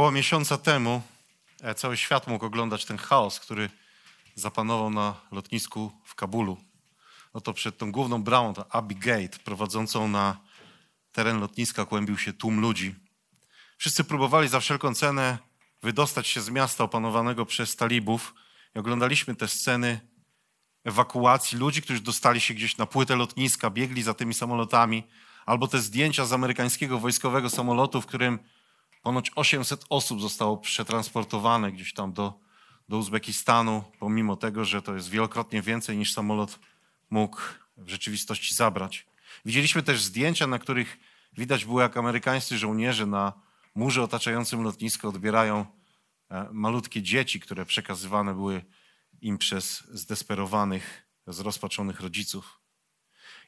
Około miesiąca temu e, cały świat mógł oglądać ten chaos, który zapanował na lotnisku w Kabulu. Oto przed tą główną bramą, to Abbey Gate, prowadzącą na teren lotniska, kłębił się tłum ludzi. Wszyscy próbowali za wszelką cenę wydostać się z miasta opanowanego przez talibów i oglądaliśmy te sceny ewakuacji ludzi, którzy dostali się gdzieś na płytę lotniska, biegli za tymi samolotami, albo te zdjęcia z amerykańskiego wojskowego samolotu, w którym Ponoć 800 osób zostało przetransportowane gdzieś tam do, do Uzbekistanu, pomimo tego, że to jest wielokrotnie więcej niż samolot mógł w rzeczywistości zabrać. Widzieliśmy też zdjęcia, na których widać było, jak amerykańscy żołnierze na murze otaczającym lotnisko odbierają e, malutkie dzieci, które przekazywane były im przez zdesperowanych, zrozpaczonych rodziców.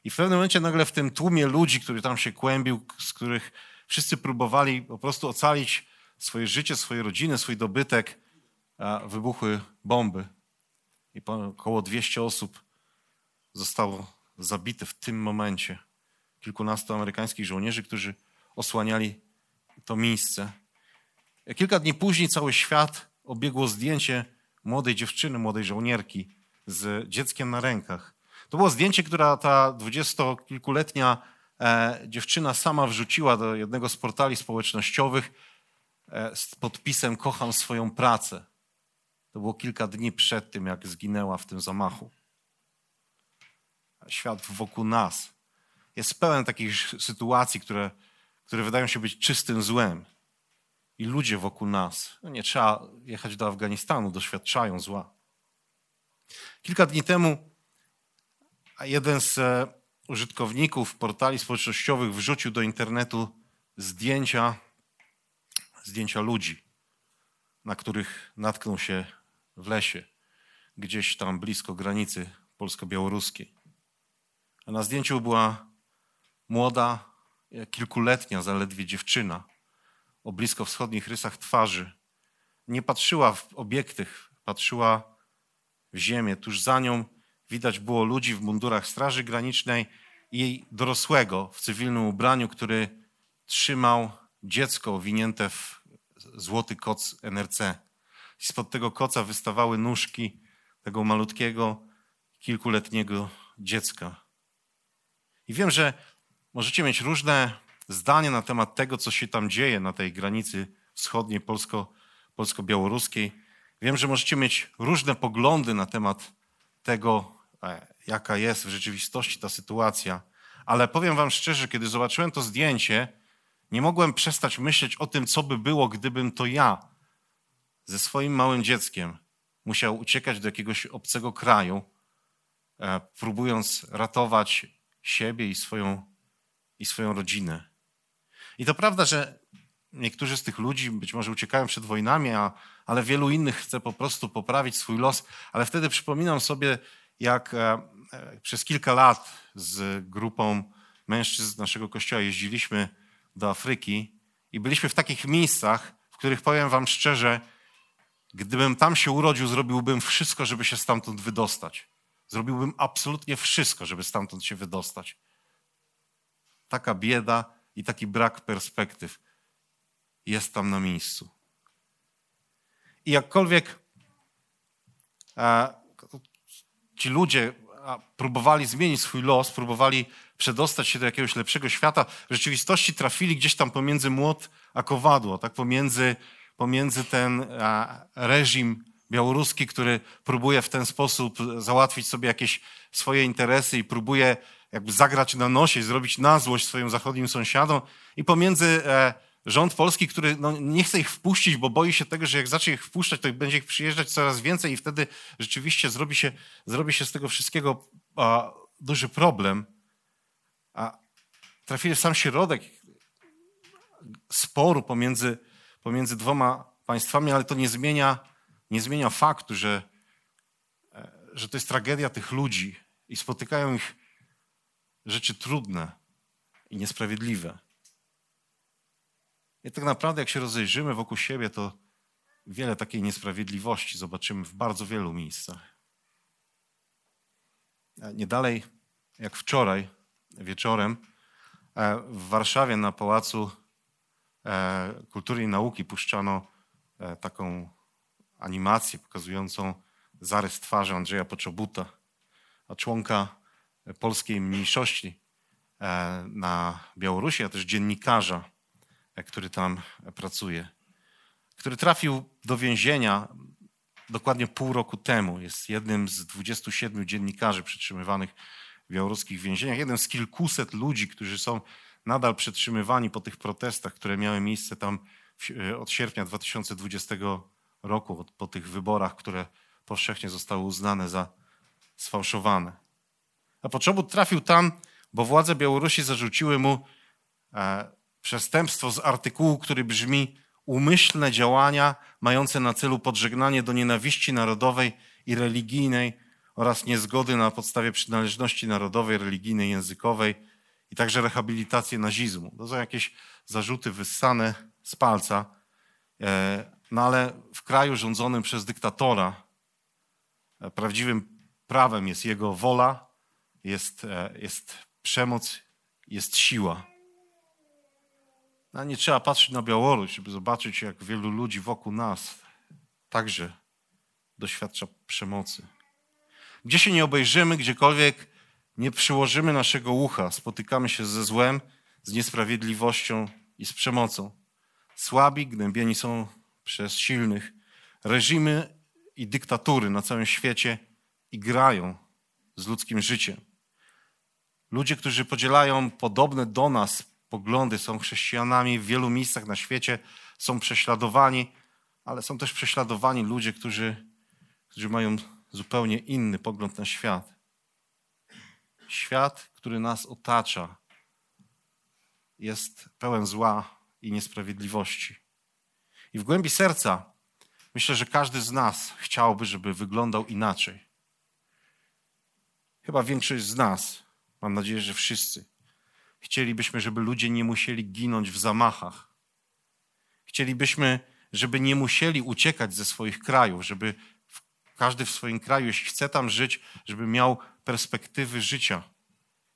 I w pewnym momencie nagle w tym tłumie ludzi, który tam się kłębił, z których Wszyscy próbowali po prostu ocalić swoje życie, swoje rodziny, swój dobytek, wybuchły bomby. I około 200 osób zostało zabite w tym momencie. Kilkunastu amerykańskich żołnierzy, którzy osłaniali to miejsce. Kilka dni później cały świat obiegło zdjęcie młodej dziewczyny, młodej żołnierki z dzieckiem na rękach. To było zdjęcie, które ta dwudziestokilkuletnia dziewczyna sama wrzuciła do jednego z portali społecznościowych e, z podpisem Kocham swoją pracę. To było kilka dni przed tym, jak zginęła w tym zamachu. Świat wokół nas jest pełen takich sytuacji, które, które wydają się być czystym złem. I ludzie wokół nas, no nie trzeba jechać do Afganistanu, doświadczają zła. Kilka dni temu jeden z e, użytkowników portali społecznościowych wrzucił do internetu zdjęcia, zdjęcia ludzi, na których natknął się w lesie, gdzieś tam blisko granicy polsko-białoruskiej. A na zdjęciu była młoda, kilkuletnia zaledwie dziewczyna o blisko wschodnich rysach twarzy. Nie patrzyła w obiektyw, patrzyła w ziemię. Tuż za nią Widać było ludzi w mundurach Straży Granicznej i jej dorosłego w cywilnym ubraniu, który trzymał dziecko owinięte w złoty koc NRC. I spod tego koca wystawały nóżki tego malutkiego, kilkuletniego dziecka. I wiem, że możecie mieć różne zdania na temat tego, co się tam dzieje na tej granicy wschodniej polsko, polsko-białoruskiej. Wiem, że możecie mieć różne poglądy na temat tego, jaka jest w rzeczywistości ta sytuacja. Ale powiem Wam szczerze, kiedy zobaczyłem to zdjęcie, nie mogłem przestać myśleć o tym, co by było, gdybym to ja ze swoim małym dzieckiem musiał uciekać do jakiegoś obcego kraju, e, próbując ratować siebie i swoją, i swoją rodzinę. I to prawda, że niektórzy z tych ludzi być może uciekają przed wojnami, a, ale wielu innych chce po prostu poprawić swój los. Ale wtedy przypominam sobie jak e, e, przez kilka lat z grupą mężczyzn naszego kościoła jeździliśmy do Afryki i byliśmy w takich miejscach, w których powiem Wam szczerze, gdybym tam się urodził, zrobiłbym wszystko, żeby się stamtąd wydostać. Zrobiłbym absolutnie wszystko, żeby stamtąd się wydostać. Taka bieda i taki brak perspektyw jest tam na miejscu. I jakkolwiek e, ci ludzie próbowali zmienić swój los, próbowali przedostać się do jakiegoś lepszego świata, w rzeczywistości trafili gdzieś tam pomiędzy młot a kowadło, tak? Pomiędzy, pomiędzy ten reżim białoruski, który próbuje w ten sposób załatwić sobie jakieś swoje interesy i próbuje jakby zagrać na nosie zrobić na złość swoim zachodnim sąsiadom i pomiędzy e, rząd polski, który no, nie chce ich wpuścić, bo boi się tego, że jak zacznie ich wpuszczać, to będzie ich przyjeżdżać coraz więcej i wtedy rzeczywiście zrobi się, zrobi się z tego wszystkiego a, duży problem. A, trafili w sam środek sporu pomiędzy, pomiędzy dwoma państwami, ale to nie zmienia, nie zmienia faktu, że, e, że to jest tragedia tych ludzi i spotykają ich rzeczy trudne i niesprawiedliwe. I tak naprawdę, jak się rozejrzymy wokół siebie, to wiele takiej niesprawiedliwości zobaczymy w bardzo wielu miejscach. Nie dalej jak wczoraj wieczorem e, w Warszawie na Pałacu e, Kultury i Nauki puszczano e, taką animację pokazującą zarys twarzy Andrzeja Poczobuta, a członka polskiej mniejszości na Białorusi, a też dziennikarza, który tam pracuje, który trafił do więzienia dokładnie pół roku temu. Jest jednym z 27 dziennikarzy przetrzymywanych w białoruskich więzieniach, jeden z kilkuset ludzi, którzy są nadal przetrzymywani po tych protestach, które miały miejsce tam e, od sierpnia 2020 roku, po tych wyborach, które powszechnie zostały uznane za sfałszowane. A Poczobut trafił tam, bo władze Białorusi zarzuciły mu e, przestępstwo z artykułu, który brzmi umyślne działania mające na celu podżegnanie do nienawiści narodowej i religijnej oraz niezgody na podstawie przynależności narodowej, religijnej, językowej i także rehabilitację nazizmu. To są jakieś zarzuty wyssane z palca, e, no ale w kraju rządzonym przez dyktatora e, prawdziwym prawem jest jego wola, jest, e, jest przemoc, jest siła. No, nie trzeba patrzeć na Białoruś, żeby zobaczyć, jak wielu ludzi wokół nas także doświadcza przemocy. Gdzie się nie obejrzymy, gdziekolwiek nie przyłożymy naszego ucha, spotykamy się ze złem, z niesprawiedliwością i z przemocą. Słabi gnębieni są przez silnych. Reżimy i dyktatury na całym świecie igrają z ludzkim życiem. Ludzie, którzy podzielają podobne do nas poglądy, są chrześcijanami w wielu miejscach na świecie, są prześladowani, ale są też prześladowani ludzie, którzy, którzy mają zupełnie inny pogląd na świat. Świat, który nas otacza, jest pełen zła i niesprawiedliwości. I w głębi serca myślę, że każdy z nas chciałby, żeby wyglądał inaczej. Chyba większość z nas, mam nadzieję, że wszyscy, chcielibyśmy, żeby ludzie nie musieli ginąć w zamachach. Chcielibyśmy, żeby nie musieli uciekać ze swoich krajów, żeby każdy w swoim kraju, jeśli chce tam żyć, żeby miał perspektywy życia.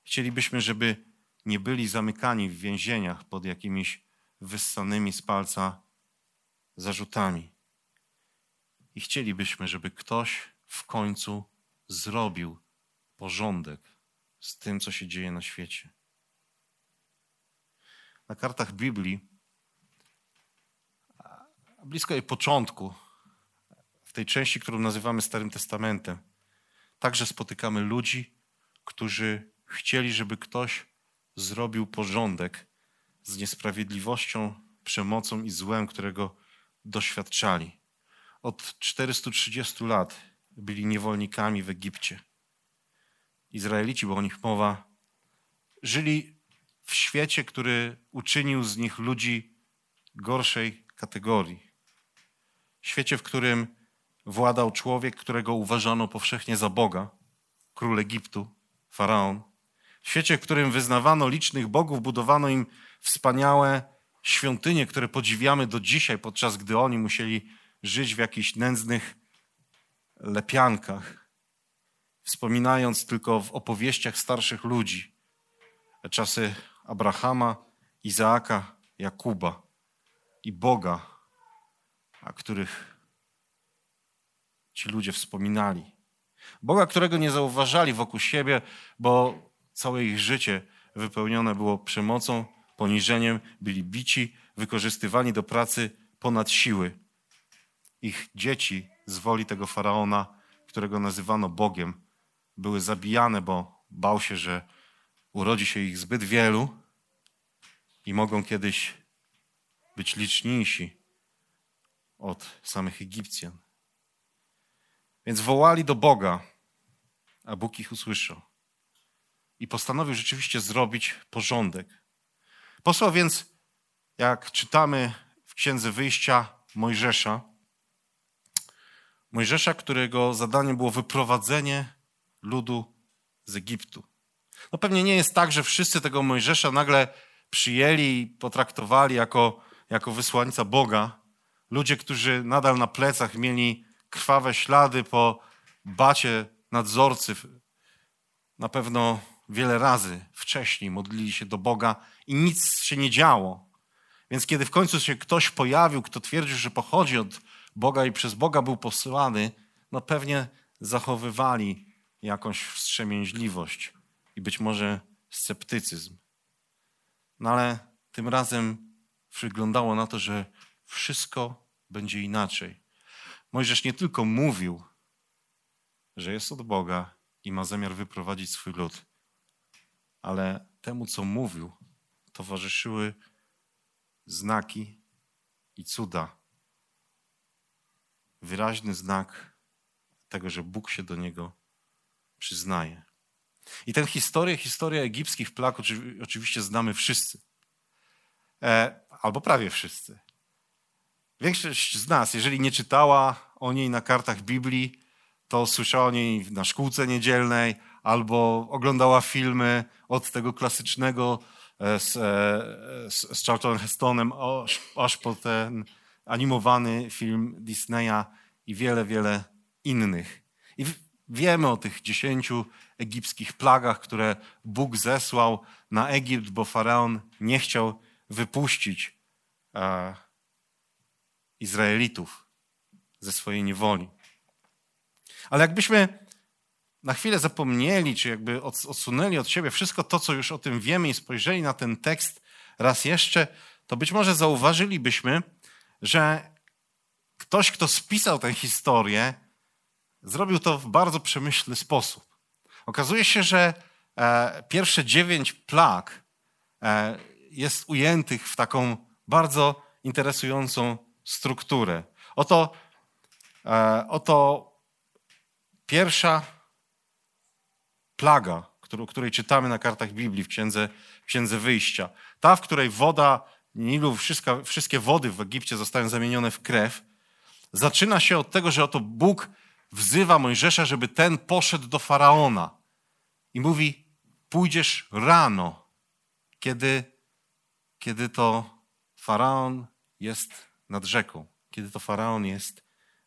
Chcielibyśmy, żeby nie byli zamykani w więzieniach pod jakimiś wyssanymi z palca zarzutami. I chcielibyśmy, żeby ktoś w końcu zrobił porządek z tym, co się dzieje na świecie. Na kartach Biblii, blisko jej początku, tej części, którą nazywamy Starym Testamentem, także spotykamy ludzi, którzy chcieli, żeby ktoś zrobił porządek z niesprawiedliwością, przemocą i złem, którego doświadczali. Od 430 lat byli niewolnikami w Egipcie. Izraelici, bo o nich mowa, żyli w świecie, który uczynił z nich ludzi gorszej kategorii. Świecie, w którym władał człowiek, którego uważano powszechnie za Boga, król Egiptu, faraon. W świecie, w którym wyznawano licznych bogów, budowano im wspaniałe świątynie, które podziwiamy do dzisiaj, podczas gdy oni musieli żyć w jakichś nędznych lepiankach, wspominając tylko w opowieściach starszych ludzi czasy Abrahama, Izaaka, Jakuba i Boga, a których ci ludzie wspominali. Boga, którego nie zauważali wokół siebie, bo całe ich życie wypełnione było przemocą, poniżeniem, byli bici, wykorzystywani do pracy ponad siły. Ich dzieci z woli tego faraona, którego nazywano Bogiem, były zabijane, bo bał się, że urodzi się ich zbyt wielu i mogą kiedyś być liczniejsi od samych Egipcjan. Więc wołali do Boga, a Bóg ich usłyszał. I postanowił rzeczywiście zrobić porządek Posłał więc, jak czytamy w Księdze Wyjścia Mojżesza, Mojżesza, którego zadaniem było wyprowadzenie ludu z Egiptu. No pewnie nie jest tak, że wszyscy tego Mojżesza nagle przyjęli i potraktowali jako, jako wysłańca Boga. Ludzie, którzy nadal na plecach mieli krwawe ślady po bacie nadzorcy, na pewno wiele razy wcześniej modlili się do Boga i nic się nie działo. Więc kiedy w końcu się ktoś pojawił, kto twierdził, że pochodzi od Boga i przez Boga był posyłany, no pewnie zachowywali jakąś wstrzemięźliwość i być może sceptycyzm. No ale tym razem wyglądało na to, że wszystko będzie inaczej. Mojżesz nie tylko mówił, że jest od Boga i ma zamiar wyprowadzić swój lud, ale temu, co mówił, towarzyszyły znaki i cuda. Wyraźny znak tego, że Bóg się do niego przyznaje. I tę historię, historię egipskich plag oczywiście znamy wszyscy. E, albo prawie wszyscy. Większość z nas, jeżeli nie czytała o niej na kartach Biblii, to słyszała o niej na szkółce niedzielnej albo oglądała filmy od tego klasycznego e, z, e, z, z Charlton Hestonem aż po ten animowany film Disneya i wiele, wiele innych. I wiemy o tych dziesięciu egipskich plagach, które Bóg zesłał na Egipt, bo faraon nie chciał wypuścić e, Izraelitów ze swojej niewoli. Ale jakbyśmy na chwilę zapomnieli, czy jakby odsunęli od siebie wszystko to, co już o tym wiemy i spojrzeli na ten tekst raz jeszcze, to być może zauważylibyśmy, że ktoś, kto spisał tę historię, zrobił to w bardzo przemyślny sposób. Okazuje się, że e, pierwsze dziewięć plag e, jest ujętych w taką bardzo interesującą strukturę. Oto, e, oto pierwsza plaga, którą, której czytamy na kartach Biblii w Księdze, w księdze Wyjścia. Ta, w której woda Nilu, wszystkie, wszystkie wody w Egipcie zostają zamienione w krew, zaczyna się od tego, że oto Bóg wzywa Mojżesza, żeby ten poszedł do faraona i mówi: Pójdziesz rano, kiedy, kiedy to faraon jest nad rzeką, kiedy to faraon jest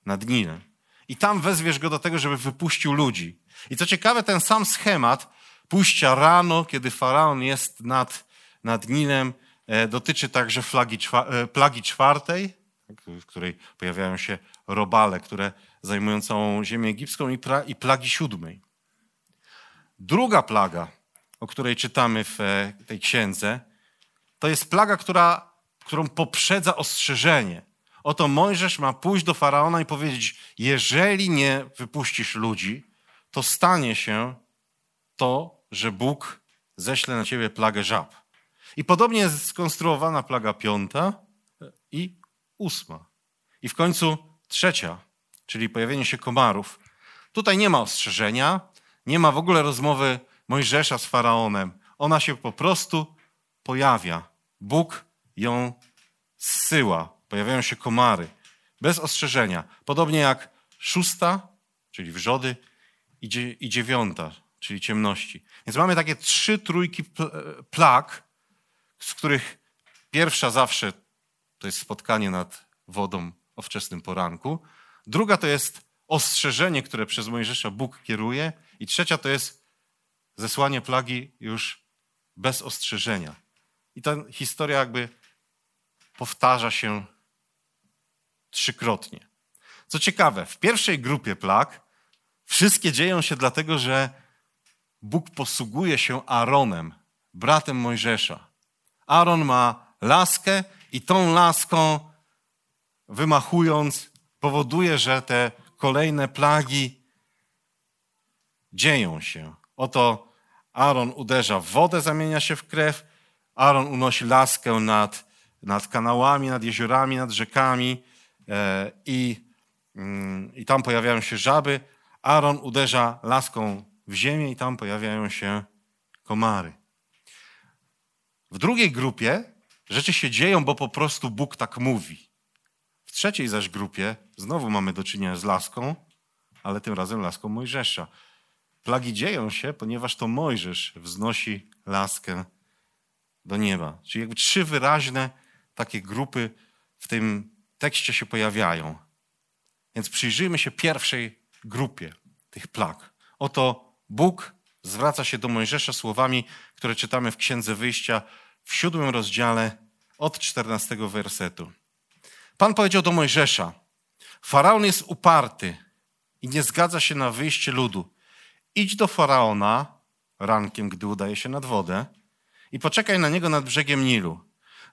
nad Nilem. I tam wezwiesz go do tego, żeby wypuścił ludzi. I co ciekawe, ten sam schemat pójścia rano, kiedy faraon jest nad, nad Nilem, e, dotyczy także flagi, e, plagi czwartej, tak, w której pojawiają się robale, które zajmują całą ziemię egipską, i, pra, i plagi siódmej. Druga plaga, o której czytamy w e, tej księdze, to jest plaga, która, którą poprzedza ostrzeżenie. Oto Mojżesz ma pójść do faraona i powiedzieć: Jeżeli nie wypuścisz ludzi, to stanie się to, że Bóg ześle na ciebie plagę żab. I podobnie jest skonstruowana plaga piąta i ósma. I w końcu trzecia, czyli pojawienie się komarów. Tutaj nie ma ostrzeżenia, nie ma w ogóle rozmowy Mojżesza z faraonem. Ona się po prostu pojawia. Bóg ją zsyła. Pojawiają się komary. Bez ostrzeżenia. Podobnie jak szósta, czyli wrzody, i dziewiąta, czyli ciemności. Więc mamy takie trzy trójki plag, z których pierwsza zawsze to jest spotkanie nad wodą o wczesnym poranku. Druga to jest ostrzeżenie, które przez Mojżesza Bóg kieruje. I trzecia to jest zesłanie plagi już bez ostrzeżenia. I ta historia jakby powtarza się trzykrotnie. Co ciekawe, w pierwszej grupie plag wszystkie dzieją się dlatego, że Bóg posługuje się Aaronem, bratem Mojżesza. Aaron ma laskę i tą laską wymachując powoduje, że te kolejne plagi dzieją się. Oto Aaron uderza w wodę, zamienia się w krew. Aaron unosi laskę nad, nad kanałami, nad jeziorami, nad rzekami e, i, mm, i tam pojawiają się żaby. Aaron uderza laską w ziemię i tam pojawiają się komary. W drugiej grupie rzeczy się dzieją, bo po prostu Bóg tak mówi. W trzeciej zaś grupie znowu mamy do czynienia z laską, ale tym razem laską Mojżesza. Plagi dzieją się, ponieważ to Mojżesz wznosi laskę do nieba. Czyli jakby trzy wyraźne takie grupy w tym tekście się pojawiają. Więc przyjrzyjmy się pierwszej grupie tych plag. Oto Bóg zwraca się do Mojżesza słowami, które czytamy w Księdze Wyjścia w siódmym rozdziale od czternastego wersetu. Pan powiedział do Mojżesza: Faraon jest uparty i nie zgadza się na wyjście ludu. Idź do faraona rankiem, gdy udaje się nad wodę, i poczekaj na niego nad brzegiem Nilu.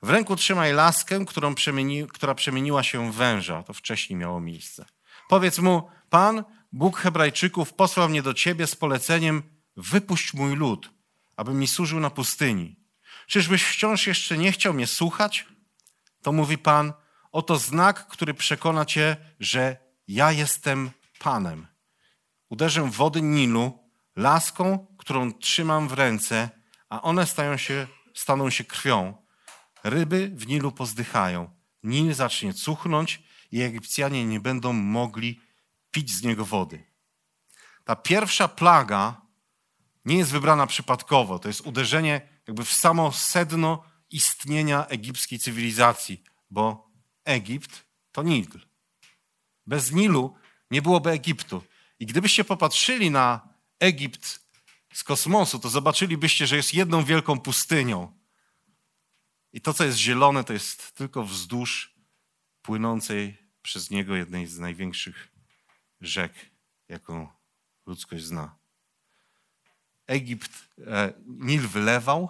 W ręku trzymaj laskę, przemieni, która przemieniła się w węża. To wcześniej miało miejsce. Powiedz mu: Pan, Bóg Hebrajczyków, posłał mnie do ciebie z poleceniem: wypuść mój lud, aby mi służył na pustyni. Czyżbyś wciąż jeszcze nie chciał mnie słuchać? To mówi Pan: Oto znak, który przekona cię, że ja jestem Panem. Uderzę wody Nilu laską, którą trzymam w ręce, a one stają się, staną się krwią. Ryby w Nilu pozdychają. Nil zacznie cuchnąć i Egipcjanie nie będą mogli pić z niego wody. Ta pierwsza plaga nie jest wybrana przypadkowo. To jest uderzenie jakby w samo sedno istnienia egipskiej cywilizacji, bo Egipt to Nil. Bez Nilu nie byłoby Egiptu. I gdybyście popatrzyli na Egipt z kosmosu, to zobaczylibyście, że jest jedną wielką pustynią. I to, co jest zielone, to jest tylko wzdłuż płynącej przez niego jednej z największych rzek, jaką ludzkość zna. Egipt, e, Nil wylewał.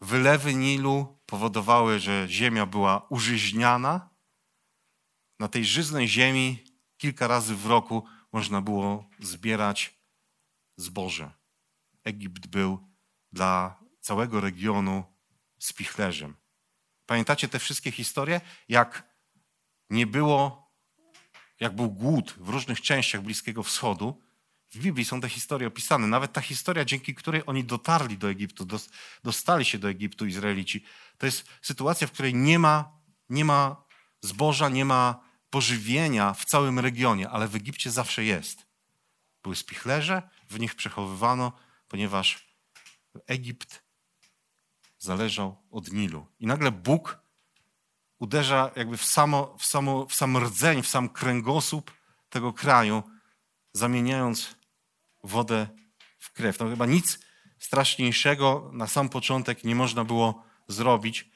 Wylewy Nilu powodowały, że ziemia była użyźniana. Na tej żyznej ziemi kilka razy w roku można było zbierać zboże. Egipt był dla całego regionu spichlerzem. Pamiętacie te wszystkie historie? Jak nie było, jak był głód w różnych częściach Bliskiego Wschodu, w Biblii są te historie opisane. Nawet ta historia, dzięki której oni dotarli do Egiptu, dostali się do Egiptu Izraelici, to jest sytuacja, w której nie ma, nie ma zboża, nie ma pożywienia w całym regionie, ale w Egipcie zawsze jest. Były spichlerze, w nich przechowywano, ponieważ Egipt zależał od Nilu. I nagle Bóg uderza jakby w, samo, w, samo, w sam rdzeń, w sam kręgosłup tego kraju, zamieniając wodę w krew. No chyba nic straszniejszego na sam początek nie można było zrobić.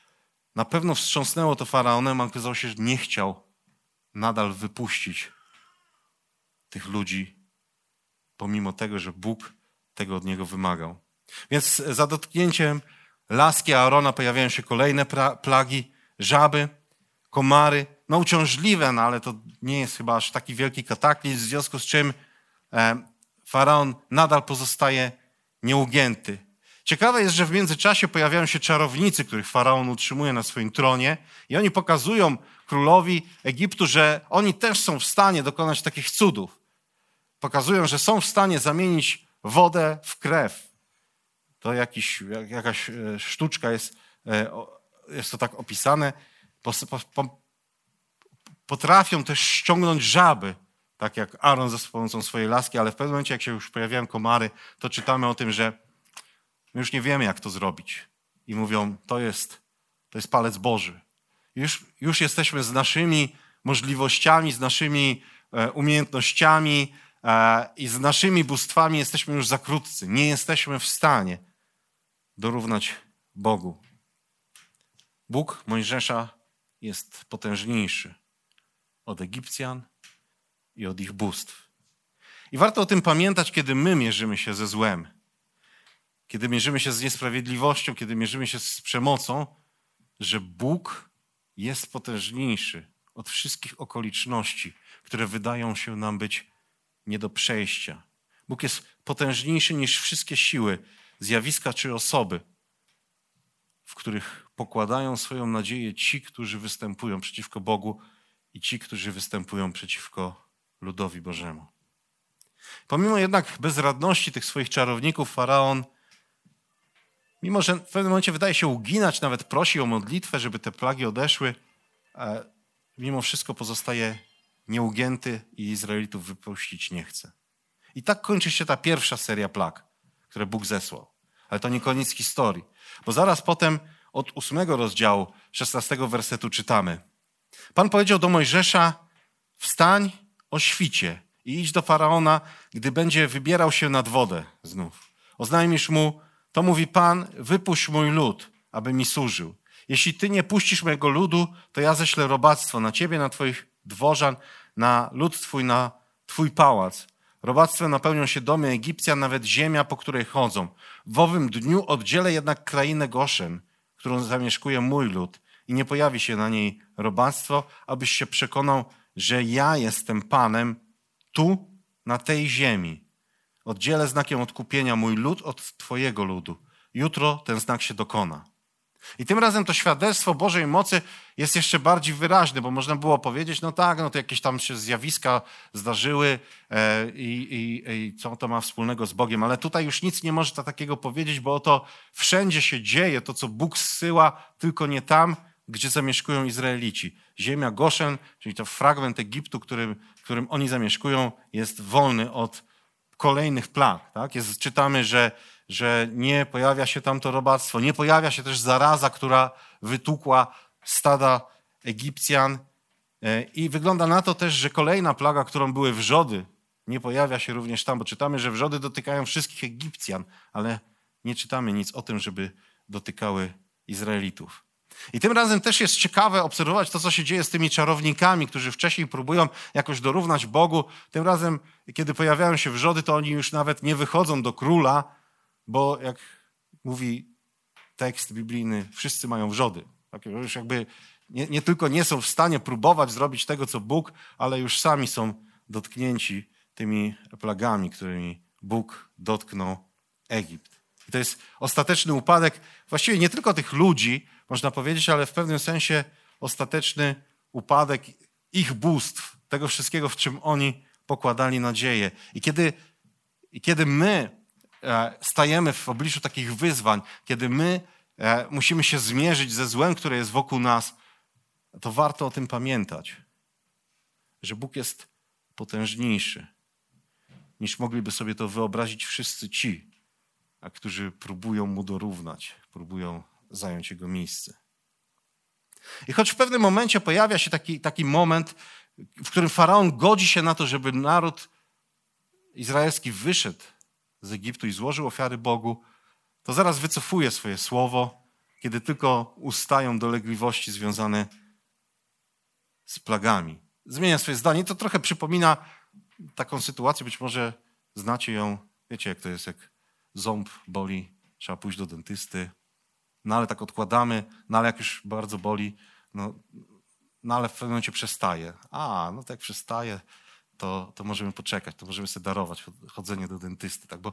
Na pewno wstrząsnęło to faraonem, a okazało się, że nie chciał nadal wypuścić tych ludzi, pomimo tego, że Bóg tego od niego wymagał. Więc za dotknięciem laski Aarona pojawiają się kolejne plagi, żaby, komary, no uciążliwe, no ale to nie jest chyba aż taki wielki kataklizm, w związku z czym e, faraon nadal pozostaje nieugięty. Ciekawe jest, że w międzyczasie pojawiają się czarownicy, których faraon utrzymuje na swoim tronie, i oni pokazują królowi Egiptu, że oni też są w stanie dokonać takich cudów. Pokazują, że są w stanie zamienić wodę w krew. To jakiś, jakaś e, sztuczka jest, e, jest to tak opisane. Potrafią też ściągnąć żaby, tak jak Aaron za pomocą swojej laski, ale w pewnym momencie, jak się już pojawiają komary, to czytamy o tym, że my już nie wiemy, jak to zrobić. I mówią, to jest, to jest palec Boży. Już, już jesteśmy z naszymi możliwościami, z naszymi e, umiejętnościami e, i z naszymi bóstwami jesteśmy już za krótcy. Nie jesteśmy w stanie dorównać Bogu. Bóg Mojżesza jest potężniejszy od Egipcjan i od ich bóstw. I warto o tym pamiętać, kiedy my mierzymy się ze złem, kiedy mierzymy się z niesprawiedliwością, kiedy mierzymy się z przemocą, że Bóg jest potężniejszy od wszystkich okoliczności, które wydają się nam być nie do przejścia. Bóg jest potężniejszy niż wszystkie siły, zjawiska czy osoby, w których pokładają swoją nadzieję ci, którzy występują przeciwko Bogu i ci, którzy występują przeciwko ludowi Bożemu. Pomimo jednak bezradności tych swoich czarowników, faraon mimo że w pewnym momencie wydaje się uginać, nawet prosi o modlitwę, żeby te plagi odeszły, e, mimo wszystko pozostaje nieugięty i Izraelitów wypuścić nie chce. I tak kończy się ta pierwsza seria plag, które Bóg zesłał. Ale to nie koniec historii, bo zaraz potem od ósmego rozdziału, szesnastego wersetu czytamy. Pan powiedział do Mojżesza, wstań o świcie i idź do Faraona, gdy będzie wybierał się nad wodę znów. Oznajmisz mu, to mówi Pan, wypuść mój lud, aby mi służył. Jeśli ty nie puścisz mojego ludu, to ja ześlę robactwo na ciebie, na twoich dworzan, na lud twój, na twój pałac. Robactwem napełnią się domy Egipcjan, nawet ziemia, po której chodzą. W owym dniu oddzielę jednak krainę Goszen, którą zamieszkuje mój lud i nie pojawi się na niej robactwo, abyś się przekonał, że ja jestem Panem tu, na tej ziemi. Oddzielę znakiem odkupienia mój lud od Twojego ludu. Jutro ten znak się dokona. I tym razem to świadectwo Bożej mocy jest jeszcze bardziej wyraźne, bo można było powiedzieć, no tak, no to jakieś tam się zjawiska zdarzyły e, i, i, i co to ma wspólnego z Bogiem, ale tutaj już nic nie można takiego powiedzieć, bo oto wszędzie się dzieje to, co Bóg zsyła, tylko nie tam, gdzie zamieszkują Izraelici. Ziemia Goszen, czyli to fragment Egiptu, którym, którym oni zamieszkują, jest wolny od kolejnych plag. Tak? Jest, czytamy, że że nie pojawia się tam to robactwo, nie pojawia się też zaraza, która wytukła stada Egipcjan. E, I wygląda na to też, że kolejna plaga, którą były wrzody, nie pojawia się również tam, bo czytamy, że wrzody dotykają wszystkich Egipcjan, ale nie czytamy nic o tym, żeby dotykały Izraelitów. I tym razem też jest ciekawe obserwować to, co się dzieje z tymi czarownikami, którzy wcześniej próbują jakoś dorównać Bogu. Tym razem, kiedy pojawiają się wrzody, to oni już nawet nie wychodzą do króla, bo jak mówi tekst biblijny, wszyscy mają wrzody. Tak, już jakby nie, nie, tylko nie są w stanie próbować zrobić tego, co Bóg, ale już sami są dotknięci tymi plagami, którymi Bóg dotknął Egipt. I to jest ostateczny upadek właściwie nie tylko tych ludzi, można powiedzieć, ale w pewnym sensie ostateczny upadek ich bóstw, tego wszystkiego, w czym oni pokładali nadzieję. I kiedy, i kiedy my E, stajemy w obliczu takich wyzwań, kiedy my e, musimy się zmierzyć ze złem, które jest wokół nas, to warto o tym pamiętać, że Bóg jest potężniejszy niż mogliby sobie to wyobrazić wszyscy ci, a którzy próbują mu dorównać, próbują zająć jego miejsce. I choć w pewnym momencie pojawia się taki, taki moment, w którym faraon godzi się na to, żeby naród izraelski wyszedł z Egiptu i złożył ofiary Bogu, to zaraz wycofuje swoje słowo, kiedy tylko ustają dolegliwości związane z plagami. Zmienia swoje zdanie. To trochę przypomina taką sytuację, być może znacie ją, wiecie jak to jest, jak ząb boli, trzeba pójść do dentysty, no ale tak odkładamy, no ale jak już bardzo boli, no, no ale w pewnym momencie przestaje. A, no tak przestaje, to, to możemy poczekać, to możemy sobie darować chodzenie do dentysty, tak? bo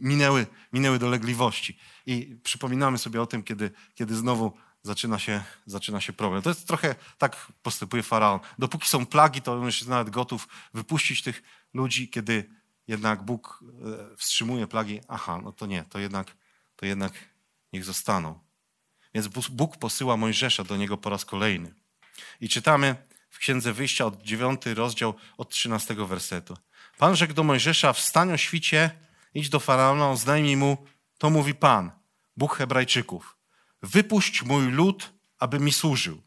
minęły, minęły dolegliwości. I przypominamy sobie o tym, kiedy, kiedy znowu zaczyna się, zaczyna się problem. To jest trochę tak postępuje faraon. Dopóki są plagi, to on jest nawet gotów wypuścić tych ludzi, kiedy jednak Bóg e, wstrzymuje plagi. Aha, no to nie, to jednak, to jednak niech zostaną. Więc Bóg posyła Mojżesza do niego po raz kolejny. I czytamy w Księdze Wyjścia od 9 rozdział od 13 wersetu. Pan rzekł do Mojżesza, wstań o świcie, idź do Faraona, oznajmij mu, to mówi Pan, Bóg Hebrajczyków. Wypuść mój lud, aby mi służył.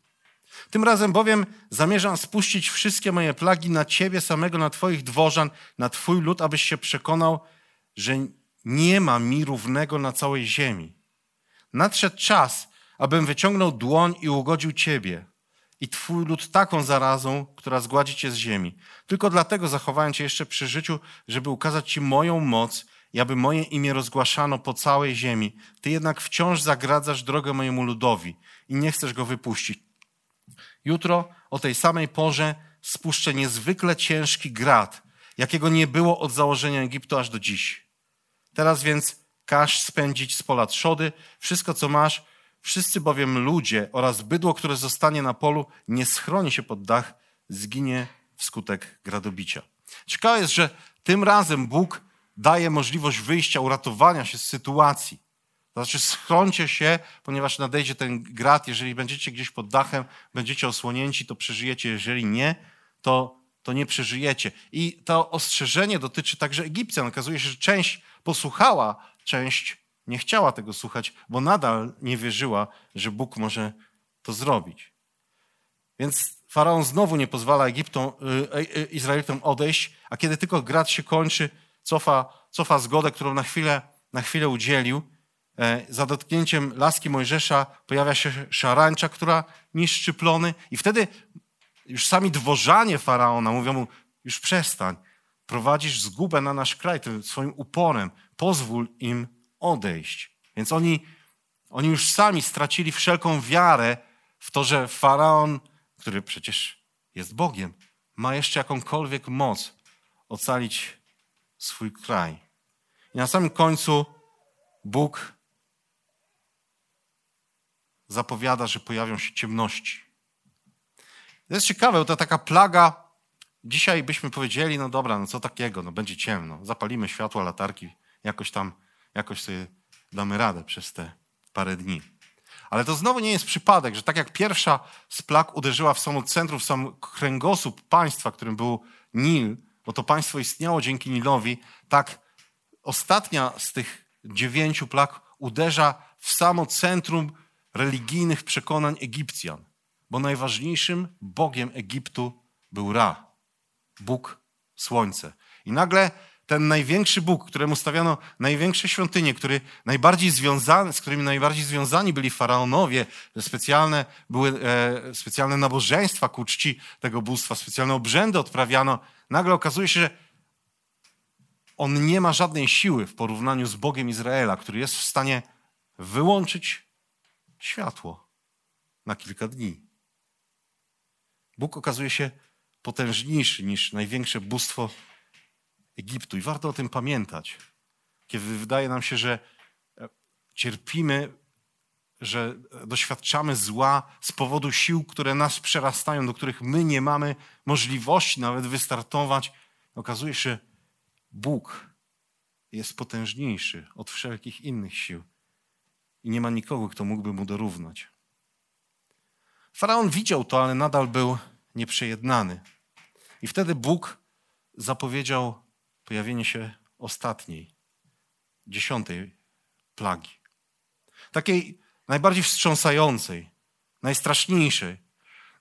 Tym razem bowiem zamierzam spuścić wszystkie moje plagi na ciebie samego, na twoich dworzan, na twój lud, abyś się przekonał, że nie ma mi równego na całej ziemi. Nadszedł czas, abym wyciągnął dłoń i ugodził ciebie i Twój lud taką zarazą, która zgładzi Cię z ziemi. Tylko dlatego zachowałem Cię jeszcze przy życiu, żeby ukazać Ci moją moc i aby moje imię rozgłaszano po całej ziemi. Ty jednak wciąż zagradzasz drogę mojemu ludowi i nie chcesz go wypuścić. Jutro o tej samej porze spuszczę niezwykle ciężki grad, jakiego nie było od założenia Egiptu aż do dziś. Teraz więc każ spędzić z pola trzody wszystko, co masz, Wszyscy bowiem ludzie oraz bydło, które zostanie na polu, nie schroni się pod dach, zginie wskutek gradobicia. Ciekawe jest, że tym razem Bóg daje możliwość wyjścia, uratowania się z sytuacji. To znaczy schroncie się, ponieważ nadejdzie ten grat. Jeżeli będziecie gdzieś pod dachem, będziecie osłonięci, to przeżyjecie. Jeżeli nie, to, to nie przeżyjecie. I to ostrzeżenie dotyczy także Egipcjan. Okazuje się, że część posłuchała, część nie chciała tego słuchać, bo nadal nie wierzyła, że Bóg może to zrobić. Więc faraon znowu nie pozwala Egiptom, y, y, Izraelitom odejść, a kiedy tylko grat się kończy, cofa, cofa zgodę, którą na chwilę, na chwilę udzielił. E, za dotknięciem laski Mojżesza pojawia się szarańcza, która niszczy plony i wtedy już sami dworzanie Faraona mówią mu, już przestań, prowadzisz zgubę na nasz kraj tym swoim uporem, pozwól im odejść. Więc oni, oni już sami stracili wszelką wiarę w to, że Faraon, który przecież jest Bogiem, ma jeszcze jakąkolwiek moc ocalić swój kraj. I na samym końcu Bóg zapowiada, że pojawią się ciemności. To jest ciekawe, bo to taka plaga. Dzisiaj byśmy powiedzieli, no dobra, no co takiego, no będzie ciemno. Zapalimy światła, latarki, jakoś tam, jakoś sobie damy radę przez te parę dni. Ale to znowu nie jest przypadek, że tak jak pierwsza z plag uderzyła w samo centrum, w sam kręgosłup państwa, którym był Nil, bo to państwo istniało dzięki Nilowi, tak ostatnia z tych dziewięciu plag uderza w samo centrum religijnych przekonań Egipcjan, bo najważniejszym bogiem Egiptu był Ra, Bóg Słońce. I nagle ten największy Bóg, któremu stawiano największe świątynie, który najbardziej związany, z którymi najbardziej związani byli faraonowie, specjalne, były e, specjalne nabożeństwa ku czci tego bóstwa, specjalne obrzędy odprawiano, nagle okazuje się, że on nie ma żadnej siły w porównaniu z Bogiem Izraela, który jest w stanie wyłączyć światło na kilka dni. Bóg okazuje się potężniejszy niż największe bóstwo Egiptu i warto o tym pamiętać. Kiedy wydaje nam się, że e, cierpimy, że doświadczamy zła z powodu sił, które nas przerastają, do których my nie mamy możliwości nawet wystartować, okazuje się, Bóg jest potężniejszy od wszelkich innych sił i nie ma nikogo, kto mógłby mu dorównać. Faraon widział to, ale nadal był nieprzejednany. I wtedy Bóg zapowiedział pojawienie się ostatniej, dziesiątej plagi. Takiej najbardziej wstrząsającej, najstraszniejszej.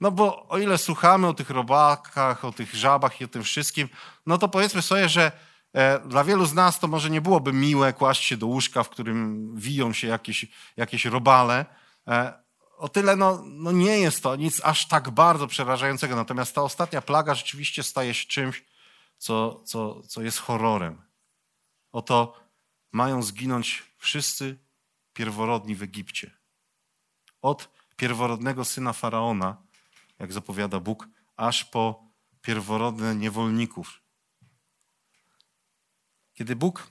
No bo o ile słuchamy o tych robakach, o tych żabach i o tym wszystkim, no to powiedzmy sobie, że e, dla wielu z nas to może nie byłoby miłe kłaść się do łóżka, w którym wiją się jakieś, jakieś robale. E, o tyle no, no nie jest to nic aż tak bardzo przerażającego. Natomiast ta ostatnia plaga rzeczywiście staje się czymś, co, co, co jest horrorem. Oto mają zginąć wszyscy pierworodni w Egipcie. Od pierworodnego syna faraona, jak zapowiada Bóg, aż po pierworodne niewolników. Kiedy Bóg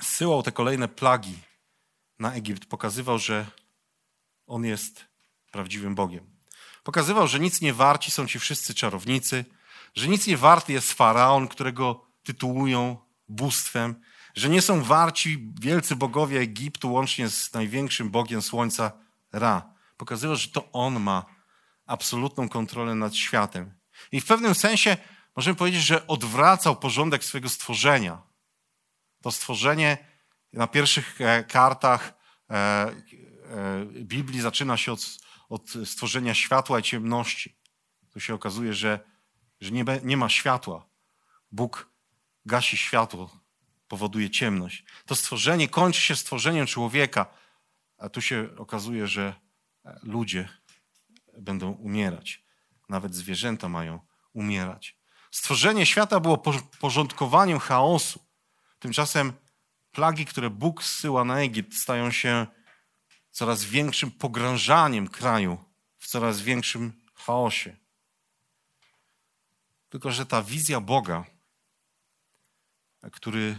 zsyłał te kolejne plagi na Egipt, pokazywał, że On jest prawdziwym Bogiem. Pokazywał, że nic nie warci są ci wszyscy czarownicy, że nic nie warty jest faraon, którego tytułują bóstwem, że nie są warci wielcy bogowie Egiptu, łącznie z największym bogiem słońca Ra. Pokazywał, że to on ma absolutną kontrolę nad światem. I w pewnym sensie możemy powiedzieć, że odwracał porządek swojego stworzenia. To stworzenie na pierwszych e, kartach e, e, Biblii zaczyna się od, od stworzenia światła i ciemności. Tu się okazuje, że że nie, nie ma światła. Bóg gasi światło, powoduje ciemność. To stworzenie kończy się stworzeniem człowieka, a tu się okazuje, że ludzie będą umierać. Nawet zwierzęta mają umierać. Stworzenie świata było porządkowaniem chaosu. Tymczasem plagi, które Bóg zsyła na Egipt, stają się coraz większym pogrążaniem kraju w coraz większym chaosie. Tylko, że ta wizja Boga, który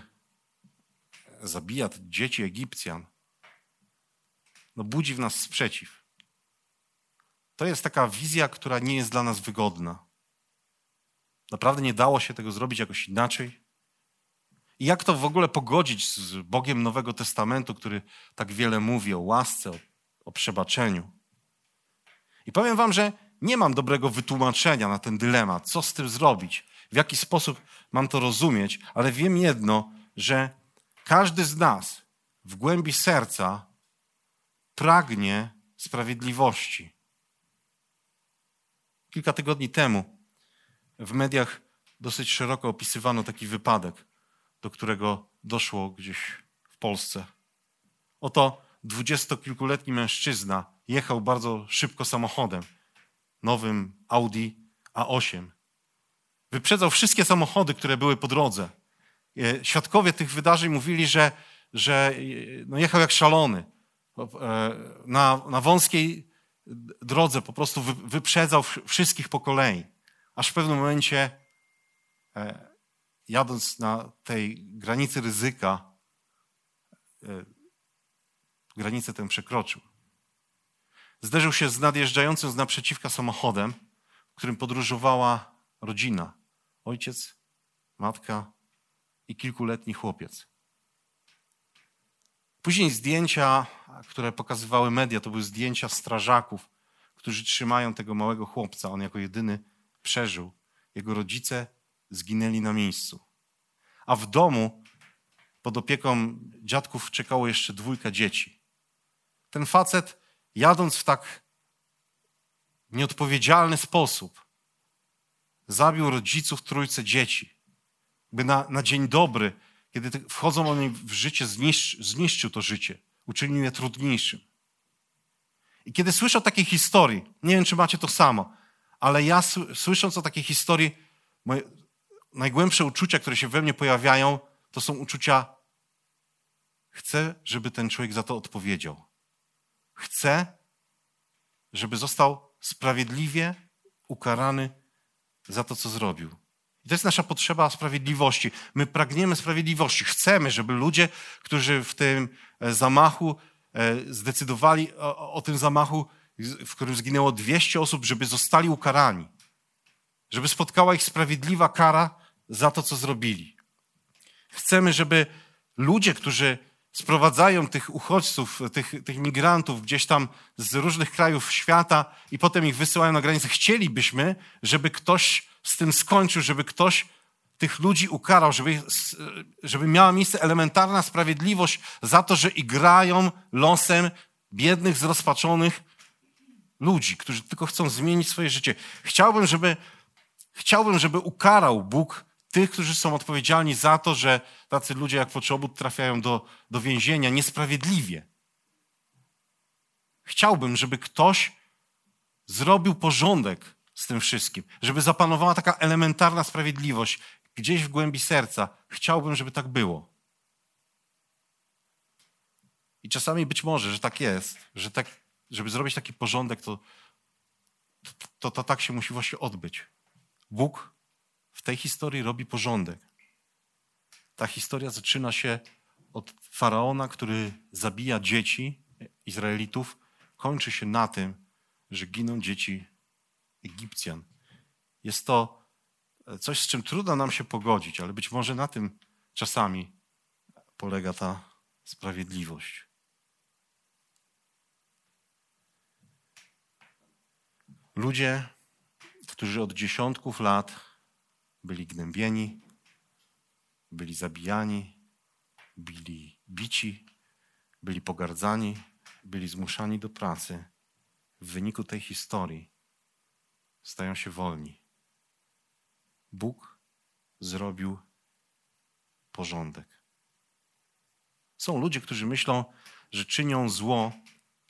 zabija dzieci Egipcjan, no budzi w nas sprzeciw. To jest taka wizja, która nie jest dla nas wygodna. Naprawdę nie dało się tego zrobić jakoś inaczej. I jak to w ogóle pogodzić z Bogiem Nowego Testamentu, który tak wiele mówi o łasce, o, o przebaczeniu. I powiem wam, że nie mam dobrego wytłumaczenia na ten dylemat, co z tym zrobić, w jaki sposób mam to rozumieć, ale wiem jedno, że każdy z nas w głębi serca pragnie sprawiedliwości. Kilka tygodni temu w mediach dosyć szeroko opisywano taki wypadek, do którego doszło gdzieś w Polsce. Oto dwudziestokilkuletni mężczyzna jechał bardzo szybko samochodem, nowym Audi A8. Wyprzedzał wszystkie samochody, które były po drodze. E, świadkowie tych wydarzeń mówili, że, że e, no jechał jak szalony. E, na, na wąskiej drodze po prostu wyprzedzał wszystkich po kolei. Aż w pewnym momencie, jadąc na tej granicy ryzyka, granicę tę przekroczył. Zderzył się z nadjeżdżającym z naprzeciwka samochodem, w którym podróżowała rodzina. Ojciec, matka i kilkuletni chłopiec. Później zdjęcia, które pokazywały media, to były zdjęcia strażaków, którzy trzymają tego małego chłopca. On jako jedyny przeżył. Jego rodzice zginęli na miejscu. A w domu pod opieką dziadków czekało jeszcze dwójka dzieci. Ten facet, jadąc w tak nieodpowiedzialny sposób, zabił rodziców trójce dzieci. By na, na dzień dobry, kiedy wchodzą oni w życie, zniszczy, zniszczył to życie, uczynił je trudniejszym. I kiedy słyszę o takiej historii, nie wiem, czy macie to samo, ale ja słysząc o takiej historii, moje najgłębsze uczucia, które się we mnie pojawiają, to są uczucia, chcę, żeby ten człowiek za to odpowiedział. Chcę, żeby został sprawiedliwie ukarany za to, co zrobił. I to jest nasza potrzeba sprawiedliwości. My pragniemy sprawiedliwości. Chcemy, żeby ludzie, którzy w tym e, zamachu e, zdecydowali o, o tym zamachu, w którym zginęło 200 osób, żeby zostali ukarani. Żeby spotkała ich sprawiedliwa kara za to, co zrobili. Chcemy, żeby ludzie, którzy sprowadzają tych uchodźców, tych, tych migrantów gdzieś tam z różnych krajów świata i potem ich wysyłają na granicę. Chcielibyśmy, żeby ktoś z tym skończył, żeby ktoś tych ludzi ukarał, żeby, żeby miała miejsce elementarna sprawiedliwość za to, że igrają losem biednych, zrozpaczonych ludzi, którzy tylko chcą zmienić swoje życie. Chciałbym, żeby, chciałbym, żeby ukarał Bóg tych, którzy są odpowiedzialni za to, że tacy ludzie jak Poczobut trafiają do, do więzienia niesprawiedliwie. Chciałbym, żeby ktoś zrobił porządek z tym wszystkim, żeby zapanowała taka elementarna sprawiedliwość gdzieś w głębi serca. Chciałbym, żeby tak było. I czasami być może, że tak jest, że tak, żeby zrobić taki porządek, to, to, to tak się musi właśnie odbyć. Bóg w tej historii robi porządek. Ta historia zaczyna się od faraona, który zabija dzieci Izraelitów, kończy się na tym, że giną dzieci Egipcjan. Jest to coś, z czym trudno nam się pogodzić, ale być może na tym czasami polega ta sprawiedliwość. Ludzie, którzy od dziesiątków lat byli gnębieni, byli zabijani, byli bici, byli pogardzani, byli zmuszani do pracy. W wyniku tej historii stają się wolni. Bóg zrobił porządek. Są ludzie, którzy myślą, że czynią zło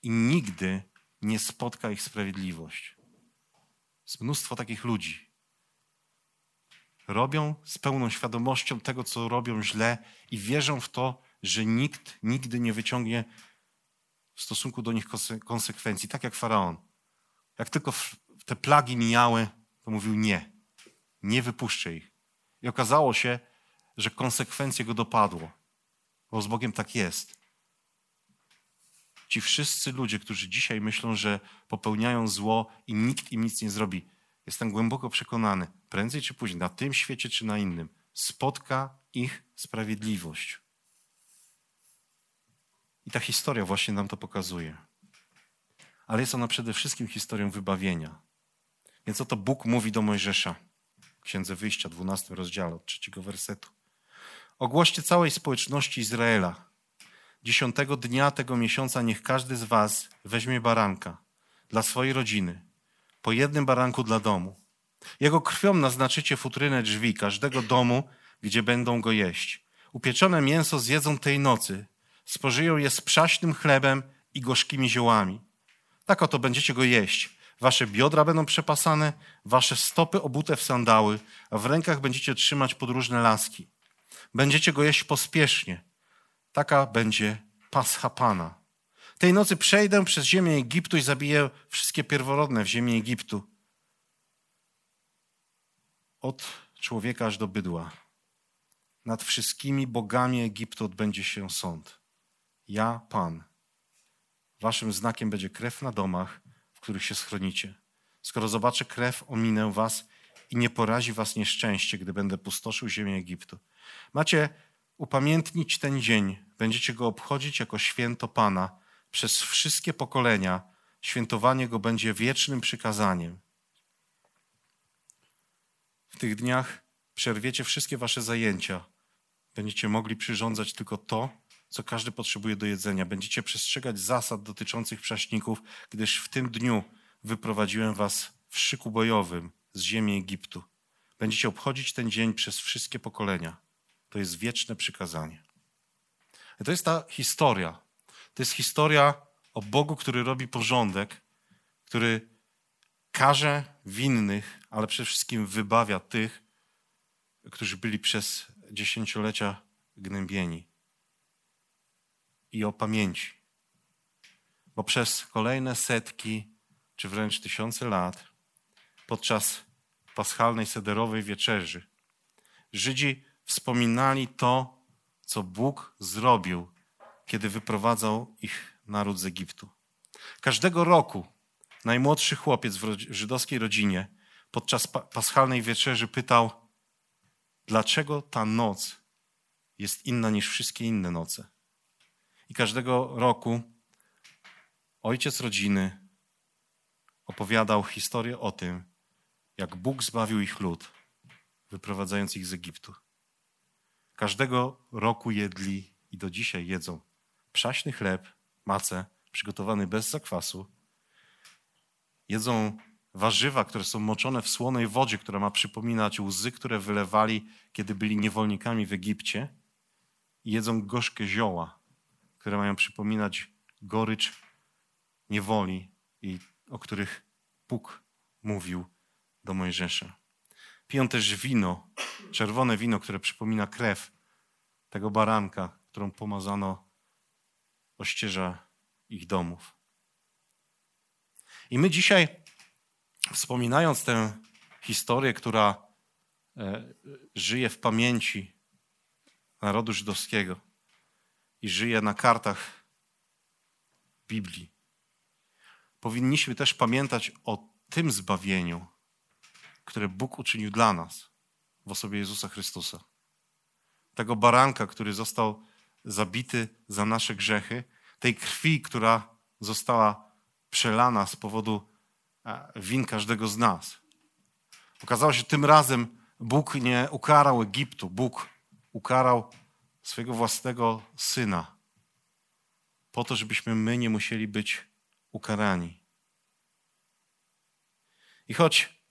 i nigdy nie spotka ich sprawiedliwość. Jest mnóstwo takich ludzi robią z pełną świadomością tego, co robią źle i wierzą w to, że nikt nigdy nie wyciągnie w stosunku do nich konsekwencji, tak jak faraon. Jak tylko te plagi mijały, to mówił nie, nie wypuszczę ich. I okazało się, że konsekwencje go dopadło, bo z Bogiem tak jest. Ci wszyscy ludzie, którzy dzisiaj myślą, że popełniają zło i nikt im nic nie zrobi, Jestem głęboko przekonany, prędzej czy później, na tym świecie czy na innym, spotka ich sprawiedliwość. I ta historia właśnie nam to pokazuje. Ale jest ona przede wszystkim historią wybawienia. Więc oto Bóg mówi do Mojżesza Księdze Wyjścia, 12 rozdziale, od trzeciego wersetu. Ogłoście całej społeczności Izraela. Dziesiątego dnia tego miesiąca niech każdy z was weźmie baranka dla swojej rodziny, po jednym baranku dla domu. Jego krwią naznaczycie futrynę drzwi każdego domu, gdzie będą go jeść. Upieczone mięso zjedzą tej nocy, spożyją je z przaśnym chlebem i gorzkimi ziołami. Tak oto będziecie go jeść. Wasze biodra będą przepasane, wasze stopy obute w sandały, a w rękach będziecie trzymać podróżne laski. Będziecie go jeść pospiesznie. Taka będzie pascha Pana. Tej nocy przejdę przez ziemię Egiptu i zabiję wszystkie pierworodne w ziemi Egiptu. Od człowieka aż do bydła. Nad wszystkimi bogami Egiptu odbędzie się sąd. Ja, Pan. Waszym znakiem będzie krew na domach, w których się schronicie. Skoro zobaczę krew, ominę was i nie porazi was nieszczęście, gdy będę pustoszył ziemię Egiptu. Macie upamiętnić ten dzień. Będziecie go obchodzić jako święto Pana przez wszystkie pokolenia. Świętowanie go będzie wiecznym przykazaniem. W tych dniach przerwiecie wszystkie wasze zajęcia. Będziecie mogli przyrządzać tylko to, co każdy potrzebuje do jedzenia. Będziecie przestrzegać zasad dotyczących prześników, gdyż w tym dniu wyprowadziłem was w szyku bojowym z ziemi Egiptu. Będziecie obchodzić ten dzień przez wszystkie pokolenia. To jest wieczne przykazanie. I to jest ta historia. To jest historia o Bogu, który robi porządek, który karze winnych, ale przede wszystkim wybawia tych, którzy byli przez dziesięciolecia gnębieni. I o pamięci. Bo przez kolejne setki, czy wręcz tysiące lat, podczas paschalnej sederowej wieczerzy, Żydzi wspominali to, co Bóg zrobił, kiedy wyprowadzał ich naród z Egiptu. Każdego roku najmłodszy chłopiec w żydowskiej rodzinie podczas paschalnej wieczerzy pytał, dlaczego ta noc jest inna niż wszystkie inne noce. I każdego roku ojciec rodziny opowiadał historię o tym, jak Bóg zbawił ich lud, wyprowadzając ich z Egiptu. Każdego roku jedli i do dzisiaj jedzą przaśny chleb, macę, przygotowany bez zakwasu. Jedzą warzywa, które są moczone w słonej wodzie, która ma przypominać łzy, które wylewali, kiedy byli niewolnikami w Egipcie. I jedzą gorzkie zioła, które mają przypominać gorycz niewoli, i o których Bóg mówił do Mojżesza. Piją też wino, czerwone wino, które przypomina krew tego baranka, którą pomazano ościeża ich domów. I my dzisiaj, wspominając tę historię, która e, żyje w pamięci narodu żydowskiego i żyje na kartach Biblii, powinniśmy też pamiętać o tym zbawieniu, które Bóg uczynił dla nas w osobie Jezusa Chrystusa. Tego baranka, który został zabity za nasze grzechy, tej krwi, która została przelana z powodu e, win każdego z nas. Okazało się, że tym razem Bóg nie ukarał Egiptu, Bóg ukarał swojego własnego syna, po to, żebyśmy my nie musieli być ukarani. I choć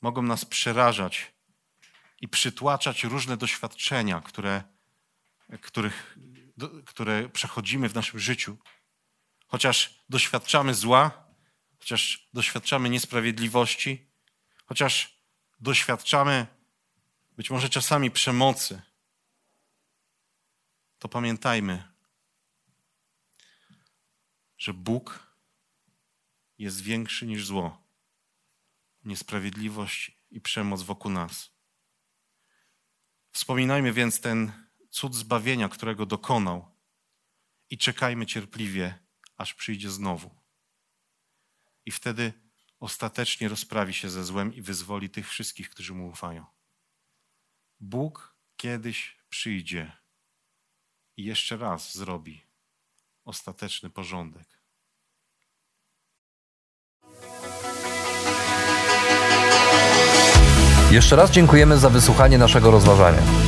mogą nas przerażać i przytłaczać różne doświadczenia, które, których, do, które przechodzimy w naszym życiu. Chociaż doświadczamy zła, chociaż doświadczamy niesprawiedliwości, chociaż doświadczamy być może czasami przemocy, to pamiętajmy, że Bóg jest większy niż zło, niesprawiedliwość i przemoc wokół nas. Wspominajmy więc ten cud zbawienia, którego dokonał i czekajmy cierpliwie, aż przyjdzie znowu. I wtedy ostatecznie rozprawi się ze złem i wyzwoli tych wszystkich, którzy mu ufają. Bóg kiedyś przyjdzie i jeszcze raz zrobi ostateczny porządek. Jeszcze raz dziękujemy za wysłuchanie naszego rozważania.